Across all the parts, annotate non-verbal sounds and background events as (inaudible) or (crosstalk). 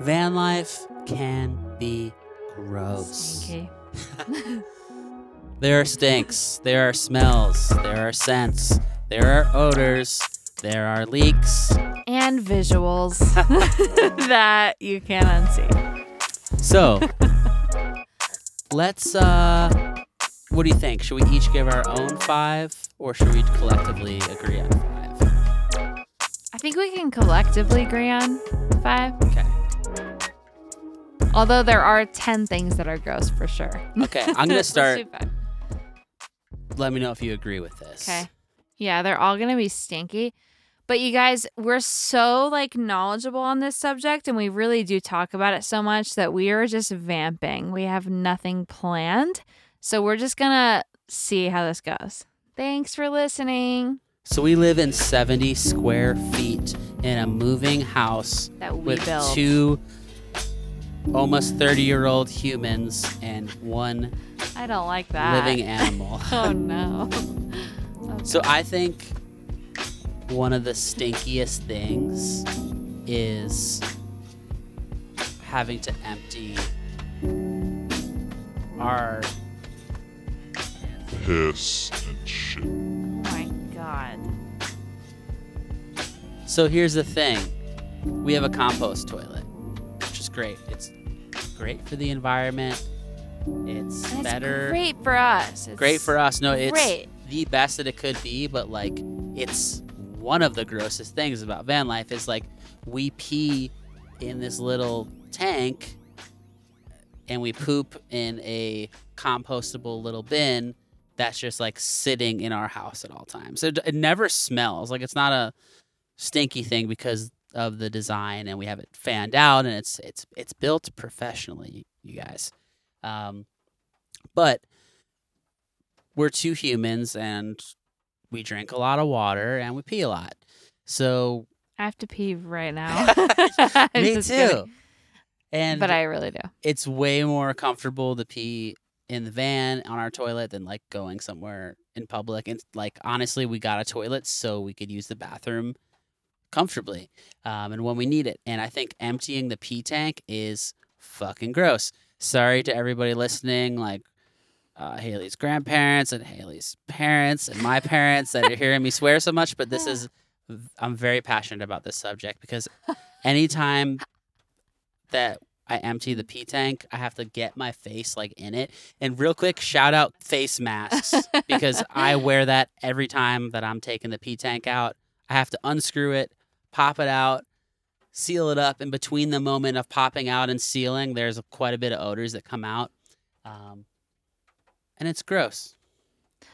van life can be gross. Stinky. (laughs) There are stinks, there are smells, there are scents, there are odors, there are leaks. And visuals (laughs) (laughs) that you can't unsee. So, let's uh what do you think? Should we each give our own 5 or should we collectively agree on 5? I think we can collectively agree on five. Okay. Although there are 10 things that are gross for sure. Okay, I'm going (laughs) to start let me know if you agree with this. Okay. Yeah, they're all going to be stinky. But you guys, we're so like knowledgeable on this subject and we really do talk about it so much that we are just vamping. We have nothing planned. So we're just going to see how this goes. Thanks for listening. So we live in 70 square feet in a moving house That we with built. two almost 30 year old humans and one I don't like that. living animal. (laughs) Oh no. (laughs) so I think one of the stinkiest things is having to empty our piss and shit. Oh my god. So here's the thing. We have a compost toilet, which is great. It's great for the environment. It's better. It's great for us. It's Great for us. No, it's Great. the best that it could be, but like it's one of the grossest things about van life is like we pee in this little tank and we poop in a compostable little bin that's just like sitting in our house at all times. So it, it never smells. Like it's not a stinky thing because of the design and we have it fanned out and it's it's it's built professionally, you guys. Um, but we're two humans and we drink a lot of water and we pee a lot. So I have to pee right now. (laughs) (laughs) Me too. kidding. And But I really do. it's way more comfortable to pee in the van on our toilet than like going somewhere in public. And like honestly, we got a toilet so we could use the bathroom comfortably um, and when we need it. And I think emptying the pee tank is fucking gross. Sorry to everybody listening, like uh, Haley's grandparents and Haley's parents and my parents that are hearing me swear so much, but this is (laughs) I'm very passionate about this subject because anytime that I empty the pee tank, I have to get my face like in it. And real quick, shout out face masks because I wear that every time that I'm taking the pee tank out. I have to unscrew it, pop it out, seal it up. In between the moment of popping out and sealing, there's quite a bit of odors that come out. Um, and it's gross.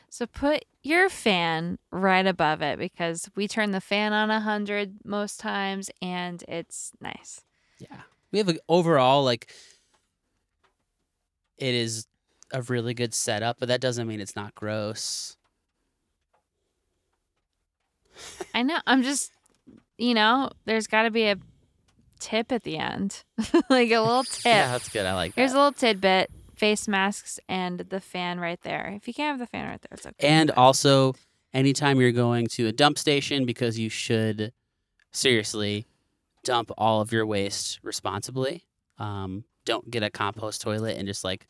So put your fan right above it because we turn the fan on 100 most times and it's nice. Yeah. We have a overall like it is a really good setup, but that doesn't mean it's not gross. I know. I'm just, you know, there's got to be a tip at the end, (laughs) like a little (laughs) tip. Yeah, that's good. I like Here's that. a little tidbit face masks and the fan right there. If you can't have the fan right there, it's okay. And also, anytime you're going to a dump station, because you should seriously dump all of your waste responsibly. Um, don't get a compost toilet and just like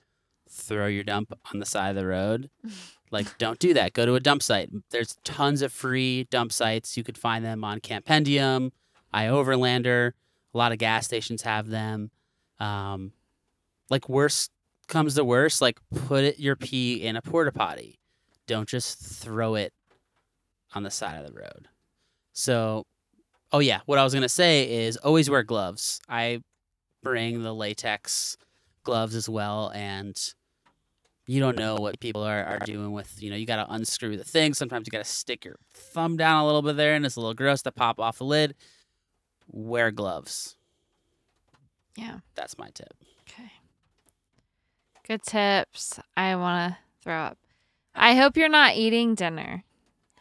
throw your dump on the side of the road. (laughs) like, don't do that. Go to a dump site. There's tons of free dump sites. You could find them on Campendium, iOverlander. A lot of gas stations have them. Um, like, worst comes to worst, like put it, your pee in a porta potty. Don't just throw it on the side of the road. So, oh yeah, what I was gonna say is always wear gloves. I bring the latex gloves as well, and you don't know what people are, are doing with you know you got to unscrew the thing. Sometimes you got to stick your thumb down a little bit there, and it's a little gross to pop off the lid. Wear gloves. yeah. That's my tip. Okay. Good tips. I want to throw up. I hope you're not eating dinner.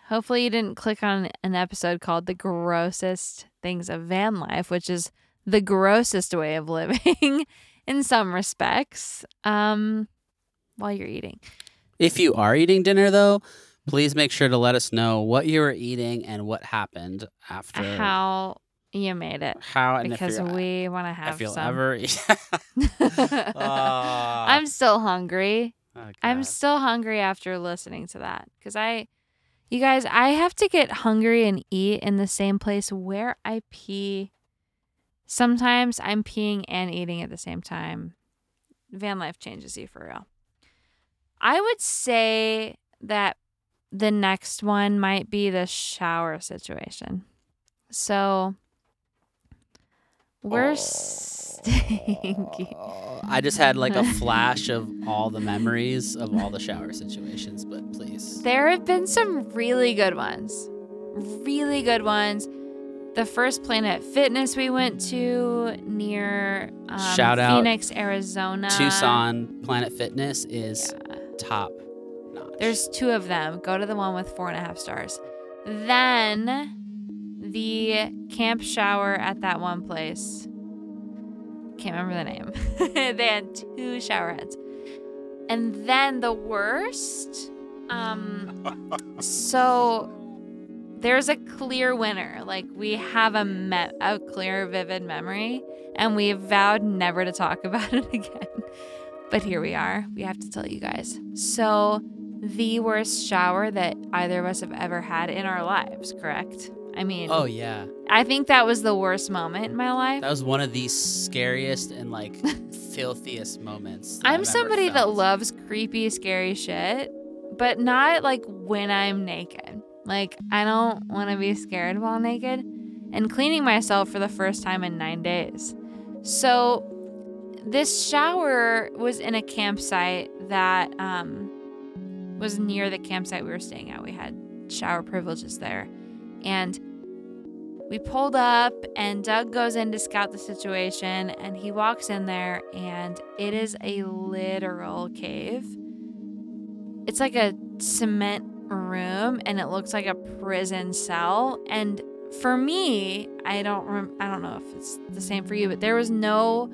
Hopefully, you didn't click on an episode called The Grossest Things of Van Life, which is the grossest way of (laughs) living in some respects um, while you're eating. If you are eating dinner though, please make sure to let us know what you were eating and what happened after. How You made it How and because if we want to have if you'll some. ever. Ah. (laughs) (laughs) I'm still hungry. Oh, I'm still hungry after listening to that because I, you guys, I have to get hungry and eat in the same place where I pee. Sometimes I'm peeing and eating at the same time. Van life changes you for real. I would say that the next one might be the shower situation. So we're stinky. I just had like a flash of all the memories of all the shower situations, but please. There have been some really good ones. Really good ones. The first Planet Fitness we went to near um, Shout out Phoenix, Arizona. Tucson Planet Fitness is Yeah. Top notch. There's two of them. Go to the one with four and a half stars. Then the camp shower at that one place. Can't remember the name. (laughs) they had two shower heads. And then the worst. Um (laughs) so there's a clear winner. Like we have a me- a clear vivid memory and we vowed never to talk (laughs) about it again. But here we are. We have to tell you guys. So the worst shower that either of us have ever had in our lives, correct? I mean, Oh yeah, I think that was the worst moment in my life. that was one of the scariest and like (laughs) filthiest moments. that I've I'm ever somebody that felt. loves creepy, scary shit, but not like when I'm naked. Like, I don't want to be scared while naked and cleaning myself for the first time in nine days. So, this shower was in a campsite that um, was near the campsite we were staying at. We had shower privileges there. And we pulled up, and Doug goes in to scout the situation, and he walks in there, and it is a literal cave. It's like a cement room, and it looks like a prison cell. And for me, I don't rem- I don't know if it's the same for you, but there was no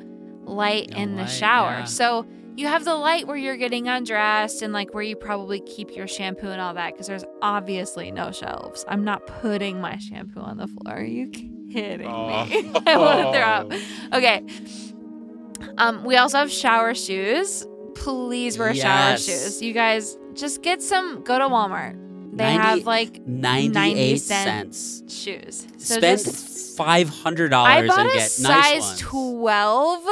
light No in the light, shower. yeah. So you have the light where you're getting undressed and like where you probably keep your shampoo and all that because there's obviously no shelves. I'm not putting my shampoo on the floor. Are you kidding me? (laughs) I want to (laughs) throw up. Okay. Um, we also have shower shoes. Please wear shower shoes. You guys just get some. Go to Walmart. They 90 have like 98 90 cent cents. shoes. So Spend just five hundred I dollars bought and a get nice size ones. 12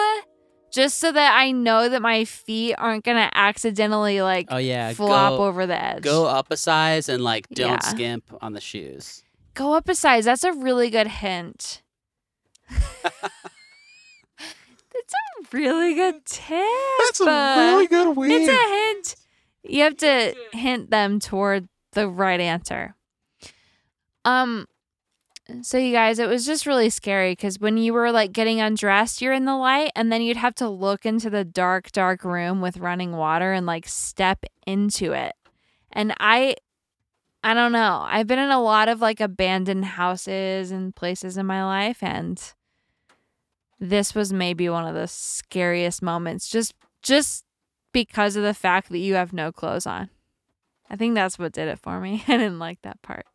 just so that I know that my feet aren't going to accidentally like oh yeah, flop go, over the edge. go up a size and like don't Yeah. skimp on the shoes. Go up a size. That's a really good hint. (laughs) That's a really good tip. Uh, good win. It's a hint. You have to hint them toward the right answer. Um so you guys, it was just really scary because when you were like getting undressed, you're in the light, and then you'd have to look into the dark, dark room with running water and like step into it. And I I don't know. I've been in a lot of like abandoned houses and places in my life and this was maybe one of the scariest moments just just because of the fact that you have no clothes on. I think that's what did it for me. (laughs) I didn't like that part.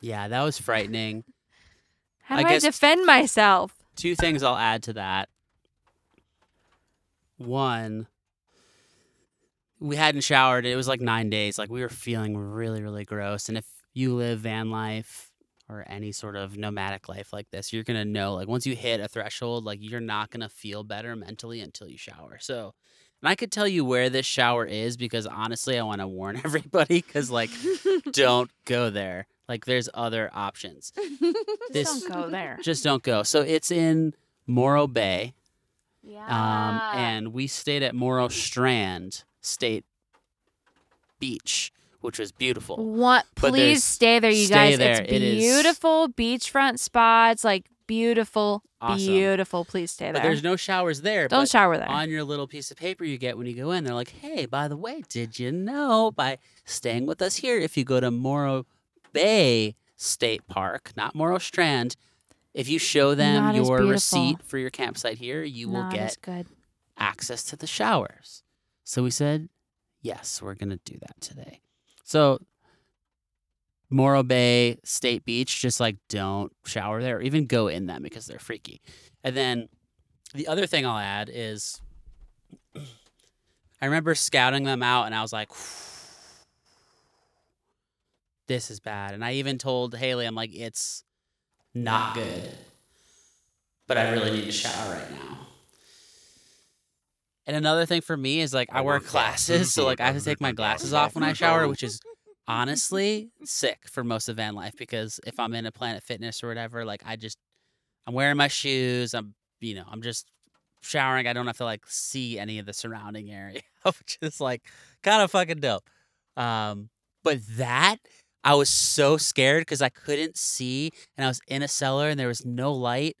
Yeah, that was frightening. How I do I, guess- defend myself? Two things I'll add to that. One, we hadn't showered. It was like nine days. Like we were feeling really, really gross. And if you live van life or any sort of nomadic life like this, you're gonna know like once you hit a threshold, like you're not gonna feel better mentally until you shower. So, and I could tell you where this shower is because honestly, I want to warn (laughs) everybody because like don't (laughs) go there. Like there's other options. (laughs) This- Don't go there. Just don't go. So it's in Morro Bay. Yeah. Um, and we stayed at Morro Strand State Beach, which was beautiful. what? but Please there's- stay there, you stay guys. there. It's It is- beautiful beachfront spots, like beautiful, Awesome. beautiful. Please stay But there. there's no showers there. Don't but shower there. on your little piece of paper you get when you go in, they're like, hey, by the way, did you know by staying with us here, if you go to Morro Bay State Park, not Morro Strand, if you show them Not as your beautiful. receipt for your campsite here, you will Not get good. access to the showers. So we said, yes, we're going to do that today. So Morro Bay State Beach, just like don't shower there or even go in them because they're freaky. And then the other thing I'll add is I remember scouting them out and I was like, (sighs) this is bad. And I even told Haley, I'm like, it's not good, but I really need to shower right now. And another thing for me is like I, wear glasses, so like I have to take my glasses off when I shower, which is (laughs) honestly sick for most of van life because if I'm in a Planet Fitness or whatever, like I just I'm wearing my shoes, I'm you know, I'm just showering. I don't have to like see any of the surrounding area, (laughs) which is like kind of fucking dope. Um, but that I was so scared because I couldn't see and I was in a cellar and there was no light.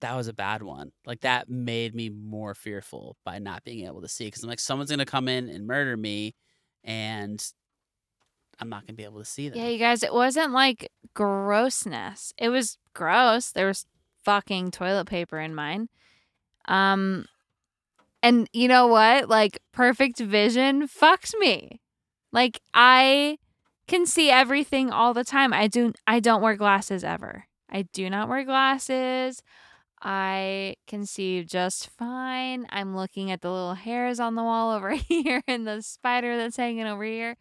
That was a bad one. Like that made me more fearful by not being able to see because I'm like, someone's gonna come in and murder me, and I'm not gonna be able to see them. Yeah, you guys, it wasn't like grossness. It was gross. There was fucking toilet paper in mine. Um and you know what? Like perfect vision fucks me. Like I can see everything all the time. I do I don't wear glasses ever. I do not wear glasses. I can see just fine. I'm looking at the little hairs on the wall (laughs) over here and the spider that's hanging over here.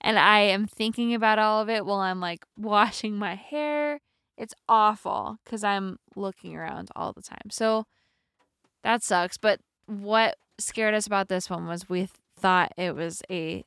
And I am thinking about all of it while I'm like washing my hair. It's awful because I'm looking around all the time. So that sucks. But what scared us about this one was we thought it was a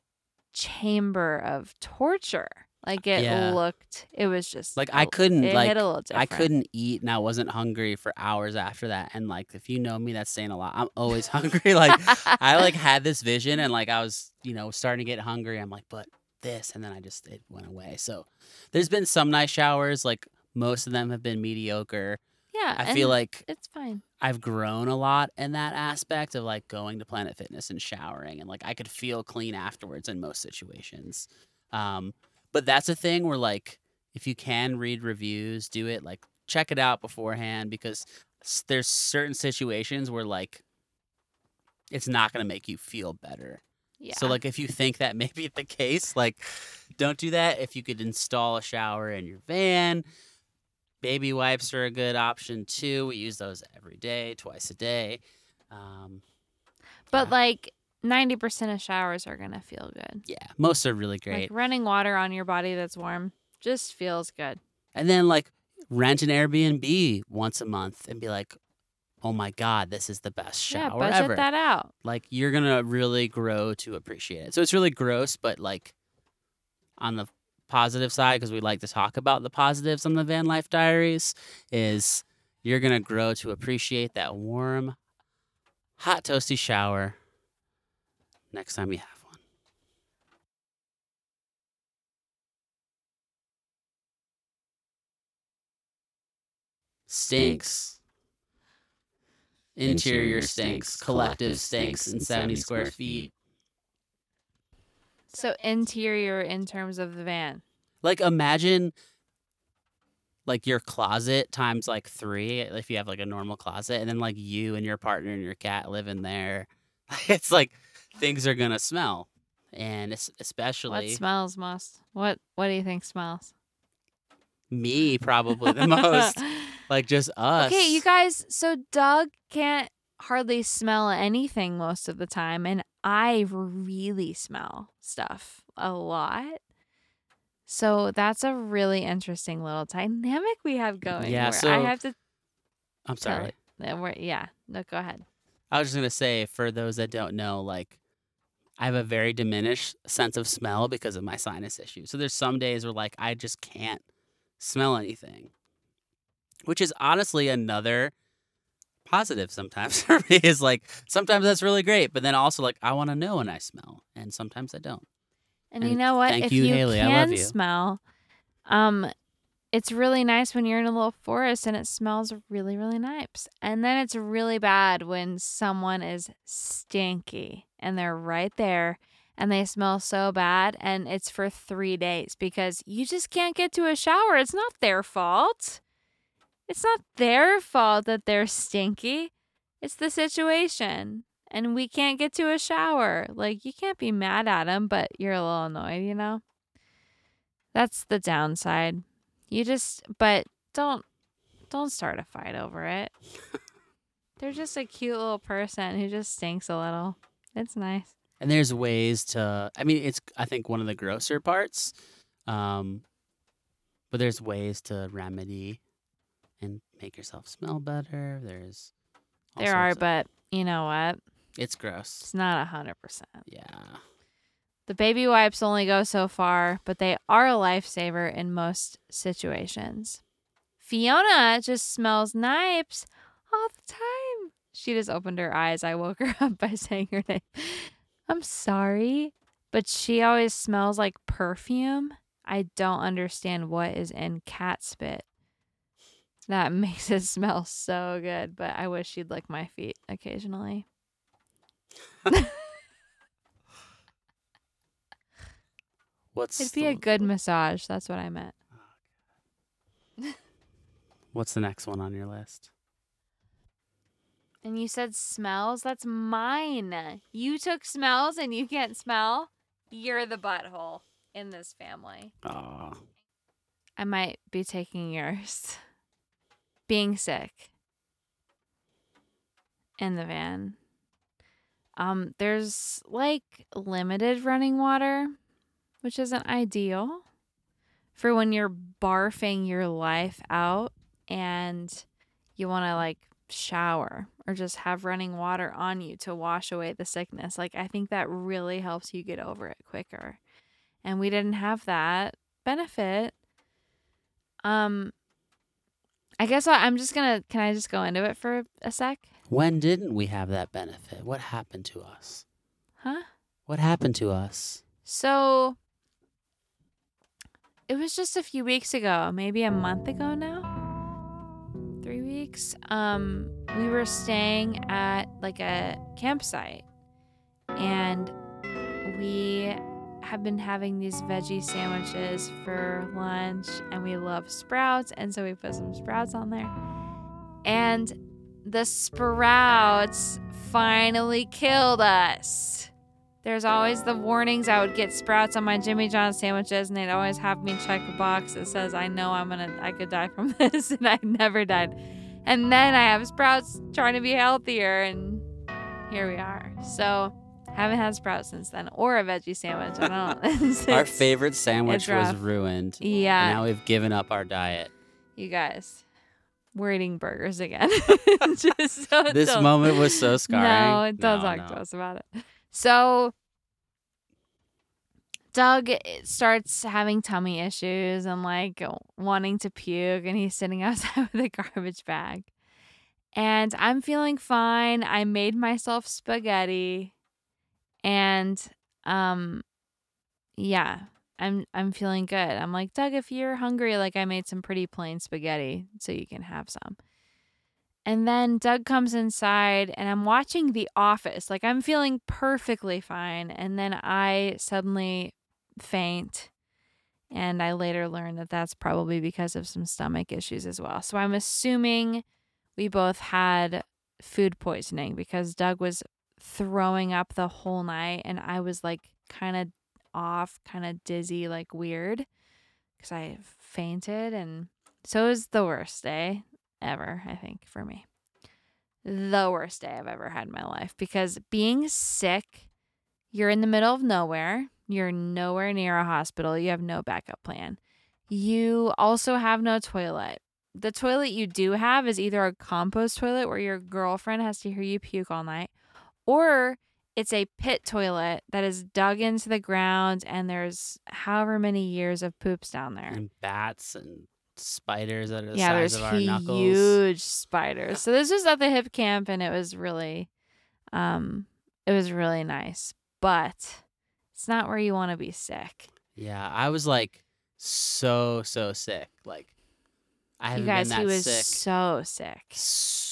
chamber of torture. Like it Yeah. looked, it was just Like I couldn't like hit a little I couldn't eat and I wasn't hungry for hours after that. And like if you know me, that's saying a lot. I'm always (laughs) hungry. like I like had this vision and like I was, you know, starting to get hungry. I'm like, but this and then I just it went away. So there's been some nice showers, like most of them have been mediocre. yeah, I feel like it's fine. I've grown a lot in that aspect of like going to Planet Fitness and showering, and like I could feel clean afterwards in most situations. Um, but that's a thing where like if you can read reviews, do it. Like check it out beforehand because there's certain situations where like it's not gonna make you feel better. Yeah. So like if you think that may be the case, like don't do that. If you could install a shower in your van, baby wipes are a good option too. We use those every day, twice a day. Um, but yeah. like 90% of showers are going to feel good. yeah, most are really great. Like running water on your body that's warm just feels good. And then like rent an Airbnb once a month and be like, oh my god, this is the best shower yeah, shower budget ever. that out. like you're gonna really grow to appreciate it. So it's really gross, but like on the positive side, because we like to talk about the positives on the Van Life Diaries, is you're gonna grow to appreciate that warm, hot toasty shower next time you have one. Stinks. Interior stinks, collective stinks in 70 square feet. So interior in terms of the van. Like imagine like your closet times like three if you have like a normal closet and then like you and your partner and your cat live in there. (laughs) It's like things are gonna smell. And it's What smells most? What what do you think smells? me probably the most. (laughs) Like just us. Okay, you guys, so Doug can't hardly smell anything most of the time and I really smell stuff a lot. So that's a really interesting little dynamic we have going. Yeah, so- I have to I'm sorry. we're- yeah, no, go ahead. I was just gonna say for those that don't know, like I have a very diminished sense of smell because of my sinus issues. So there's some days where like I just can't smell anything. Which is honestly another positive sometimes (laughs) for me is like sometimes that's really great, but then also like I want to know when I smell and sometimes I don't. And, you know what? thank if you, you Haley. I can love you. smell, um, it's really nice when you're in a little forest and it smells really, really nice. And then it's really bad when someone is stinky and they're right there and they smell so bad and it's for three days because you just can't get to a shower. It's not their fault. It's not their fault that they're stinky. It's the situation. And we can't get to a shower. Like, you can't be mad at them, but you're a little annoyed, you know? That's the downside. You just but don't don't start a fight over it. (laughs) They're just a cute little person who just stinks a little. It's nice. And there's ways to. I mean, it's I think one of the grosser parts, um, but there's ways to remedy and make yourself smell better. There's there are, of- but you know what? it's gross. It's not a hundred percent. Yeah. The baby wipes only go so far, but they are a lifesaver in most situations. Fiona just smells Nipes all the time. She just opened her eyes. I woke her (laughs) up by saying her name. I'm sorry, but she always smells like perfume. I don't understand what is in cat spit. That (laughs) makes it smell so good, but I wish she'd lick my feet occasionally. What's It'd be the, a good massage. That's what I meant. Oh, (laughs) What's the next one on your list? And you said smells? That's mine. You took smells and you can't smell? You're the butthole in this family. Oh, I might be taking yours. (laughs) Being sick in the van. Um, there's like limited running water, which isn't ideal for when you're barfing your life out and you want to like shower or just have running water on you to wash away the sickness. Like, I think that really helps you get over it quicker. And we didn't have that benefit. Um, I guess I, I'm just gonna. Can I just go into it for a sec? when didn't we have that benefit? What happened to us? Huh? What happened to us? So it was just a few weeks ago, maybe a month ago now. Three weeks. Um, we were staying at like a campsite and we have been having these veggie sandwiches for lunch and we love sprouts and so we put some sprouts on there. And the sprouts finally killed us. There's always the warnings I would get sprouts on my Jimmy John sandwiches, and they'd always have me check a box that says, I know I'm gonna, I could die from (laughs) this, and I never died. And then I have sprouts trying to be healthier, and here we are. So, haven't had sprouts since then, or a veggie sandwich. I don't (laughs) (laughs) Our favorite sandwich was ruined. Yeah, now we've given up our diet. you guys. We're eating burgers again. (laughs) Just so This moment was so scarring. No, don't talk to us about it. So Doug starts having tummy issues and like wanting to puke, and he's sitting outside with a garbage bag. And I'm feeling fine. I made myself spaghetti, and um, yeah, I'm I'm feeling good. I'm like Doug, if you're hungry, like I made some pretty plain spaghetti, so you can have some. And then Doug comes inside and I'm watching The Office. Like I'm feeling perfectly fine. And then I suddenly faint. And I later learned that that's probably because of some stomach issues as well. So I'm assuming we both had food poisoning because Doug was throwing up the whole night and I was like kind of off, kind of dizzy, like weird because I fainted. And so it was the worst day ever, I think, for me. The worst day I've ever had in my life because being sick, you're in the middle of nowhere, you're nowhere near a hospital, you have no backup plan. You also have no toilet. The toilet you do have is either a compost toilet where your girlfriend has to hear you puke all night, or it's a pit toilet that is dug into the ground and there's however many years of poops down there And bats and spiders that are the yeah, size there's of our knuckles. huge spiders. So this was at the Hipcamp, and it was really, um, it was really nice. But it's not where you want to be sick. Yeah, I was like so so sick. Like I You haven't guys, been he was sick. so sick. So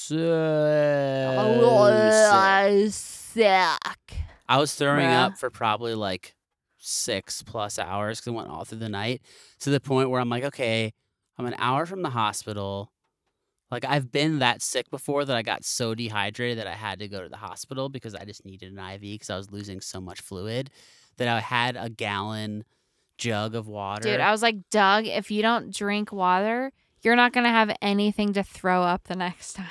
sick. sick. I was throwing Bruh. up for probably like six plus hours because it went all through the night to the point where I'm like, okay, I'm an hour from the hospital. Like I've been that sick before that I got so dehydrated that I had to go to the hospital because I just needed an IV because I was losing so much fluid that I had a gallon jug of water. Dude, I was like, Doug, if you don't drink water, you're not gonna have anything to throw up the next (laughs) time.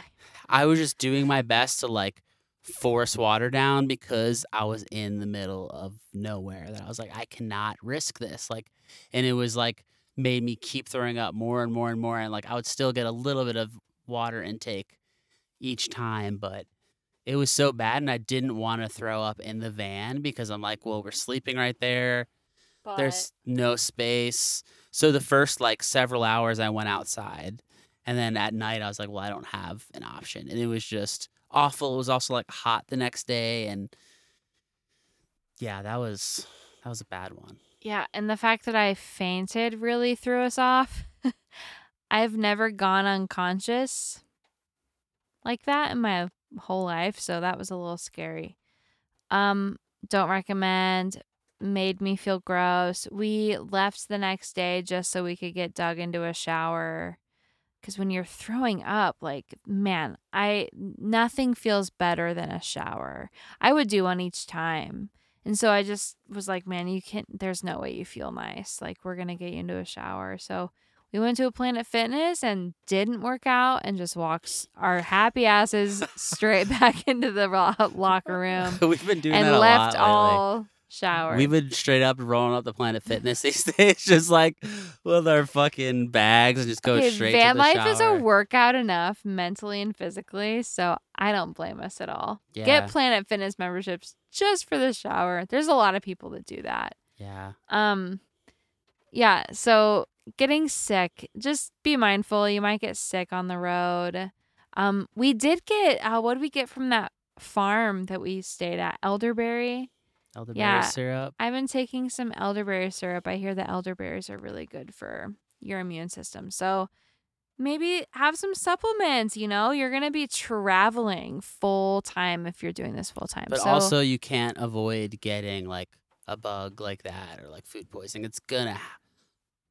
I was just doing my best to like force water down because I was in the middle of nowhere. That I was like, I cannot risk this. Like, and it was like made me keep throwing up more and more and more. And like, I would still get a little bit of water intake each time, but it was so bad. And I didn't want to throw up in the van because I'm like, well, we're sleeping right there. But... There's no space. So the first like several hours I went outside. And then at night I was like, well, I don't have an option. And it was just awful. It was also like hot the next day and yeah, that was that was a bad one. Yeah, and the fact that I fainted really threw us off. (laughs) I've never gone unconscious like that in my whole life, so that was a little scary. Um, don't recommend. Made me feel gross. We left the next day just so we could get Doug into a shower. Cause when you're throwing up, like man, I nothing feels better than a shower. I would do one each time. And so I just was like, man, you can't, there's no way you feel nice. Like, we're going to get you into a shower. So we went to a Planet Fitness and didn't work out and just walked our happy asses straight (laughs) back into the locker room (laughs) We've been doing and that a left lot lately. all showered. We've been straight up rolling up the Planet Fitness these (laughs) days, just like with our fucking bags and just go okay, straight van to the life shower. is a workout enough mentally and physically, so I don't blame us at all. Yeah. Get Planet Fitness memberships just for the shower. There's a lot of people that do that. yeah, Um yeah, so getting sick, just be mindful. You might get sick on the road. Um we did get uh what did we get from that farm that we stayed at? Elderberry. Elderberry Yeah. syrup. I've been taking some elderberry syrup. I hear that elderberries are really good for your immune system. So maybe have some supplements, you know? You're going to be traveling full time if you're doing this full time. But so also, you can't avoid getting like a bug like that or like food poisoning. It's gonna,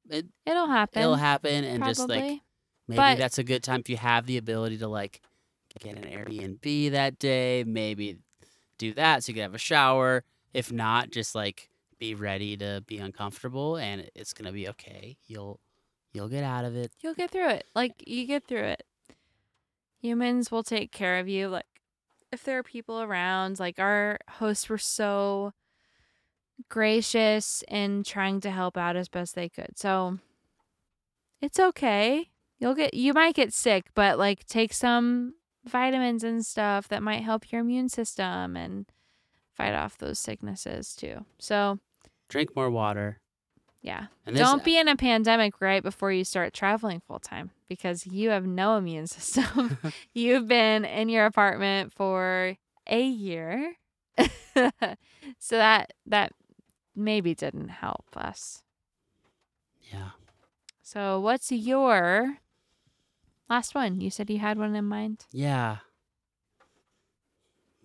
it, it'll happen. it'll happen, and probably. just like maybe But- that's a good time if you have the ability to like get an Airbnb that day. Maybe do that so you can have a shower. If not, just like be ready to be uncomfortable, and it's gonna be okay. You'll you'll get out of it. You'll get through it. Like you get through it. Humans will take care of you. Like if there are people around, like our hosts were so gracious in trying to help out as best they could. So it's okay. You'll get you might get sick, but like take some vitamins and stuff that might help your immune system and fight off those sicknesses too. So Drink more water. yeah. And Don't be in a pandemic right before you start traveling full time because you have no immune (laughs) system. (laughs) You've been in your apartment for a year. (laughs) so that that maybe didn't help us. Yeah. So what's your last one? You said you had one in mind. Yeah.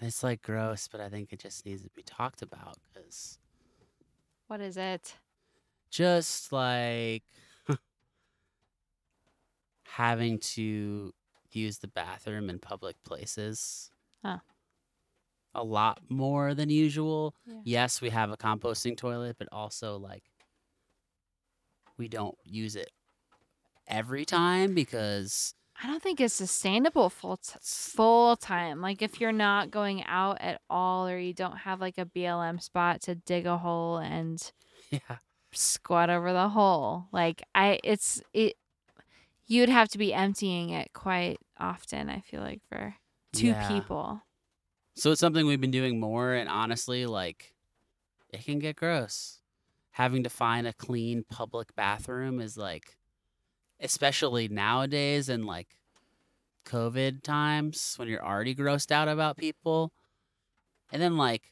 It's like gross, but I think it just needs to be talked about because What is it? just like (laughs) having to use the bathroom in public places Huh. a lot more than usual. Yeah. Yes, we have a composting toilet, but also like we don't use it every time because I don't think it's sustainable full t- full time. Like if you're not going out at all or you don't have like a BLM spot to dig a hole and (laughs) yeah. squat over the hole. Like I it's it you'd have to be emptying it quite often, I feel like for two Yeah. people. So it's something we've been doing more, and honestly, like, it can get gross. Having to find a clean public bathroom is like, especially nowadays and like COVID times when you're already grossed out about people. And then, like,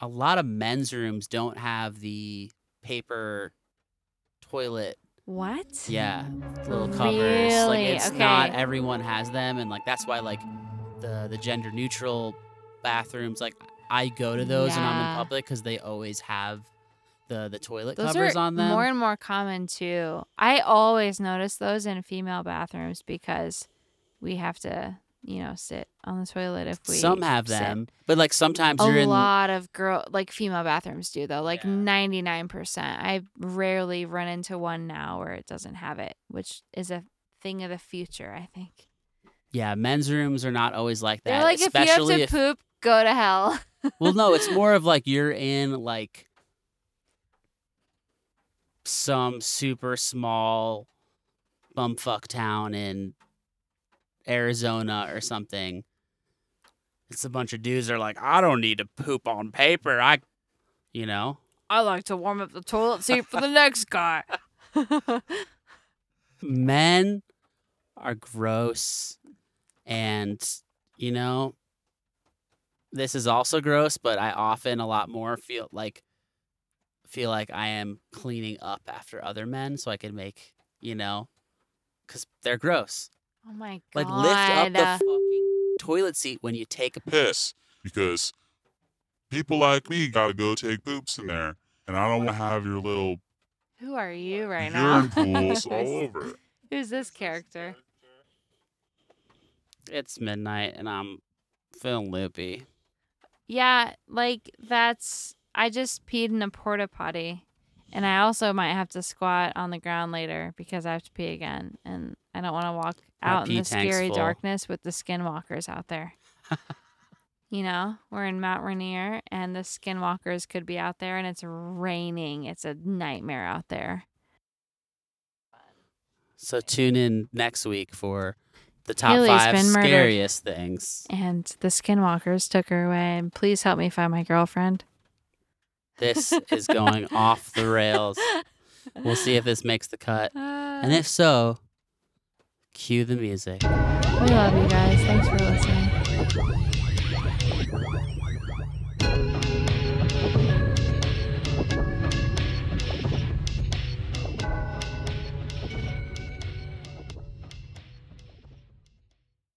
a lot of men's rooms don't have the paper toilet What? yeah, little covers. Like Really? it's not everyone has them, and like that's why like the the gender neutral bathrooms, like I go to those and I'm in public because they always have the the toilet Those covers on them. more and more common too. I always notice those in female bathrooms because we have to you know, sit on the toilet if we Some have sit. them, but like sometimes A you're in. A lot of girl like female bathrooms do though, like ninety nine percent. I rarely run into one now where it doesn't have it, which is a thing of the future. I think. Yeah, men's rooms are not always like that. They're like, if you have to if, poop, go to hell. well, no, it's (laughs) more of like you're in like some super small bumfuck town in Arizona or something. It's a bunch of dudes that are like, I don't need to poop on paper. I, you know, I like to warm up the toilet seat for the next guy. (laughs) men are gross and you know this is also gross but i often a lot more feel like feel like i am cleaning up after other men so i can make you know because they're gross oh my god! like lift up the fucking toilet seat when you take a piss because people like me gotta go take poops in there, and I don't want to have your little Who are you right now? urine pools (laughs) all over it. Who's this character? it's midnight and i'm feeling loopy Yeah, like that's. I just peed in a porta potty, and I also might have to squat on the ground later because I have to pee again, and I don't want to walk My out in the scary full. darkness with the skinwalkers out there. (laughs) you know, we're in Mount Rainier, and the skinwalkers could be out there, and it's raining. It's a nightmare out there. so tune in next week for the top Haley's five been murdered. scariest things And the skinwalkers took her away. And please help me find my girlfriend. This is going (laughs) off the rails we'll see if this makes the cut And if so, cue the music. we love you guys. Thanks for listening.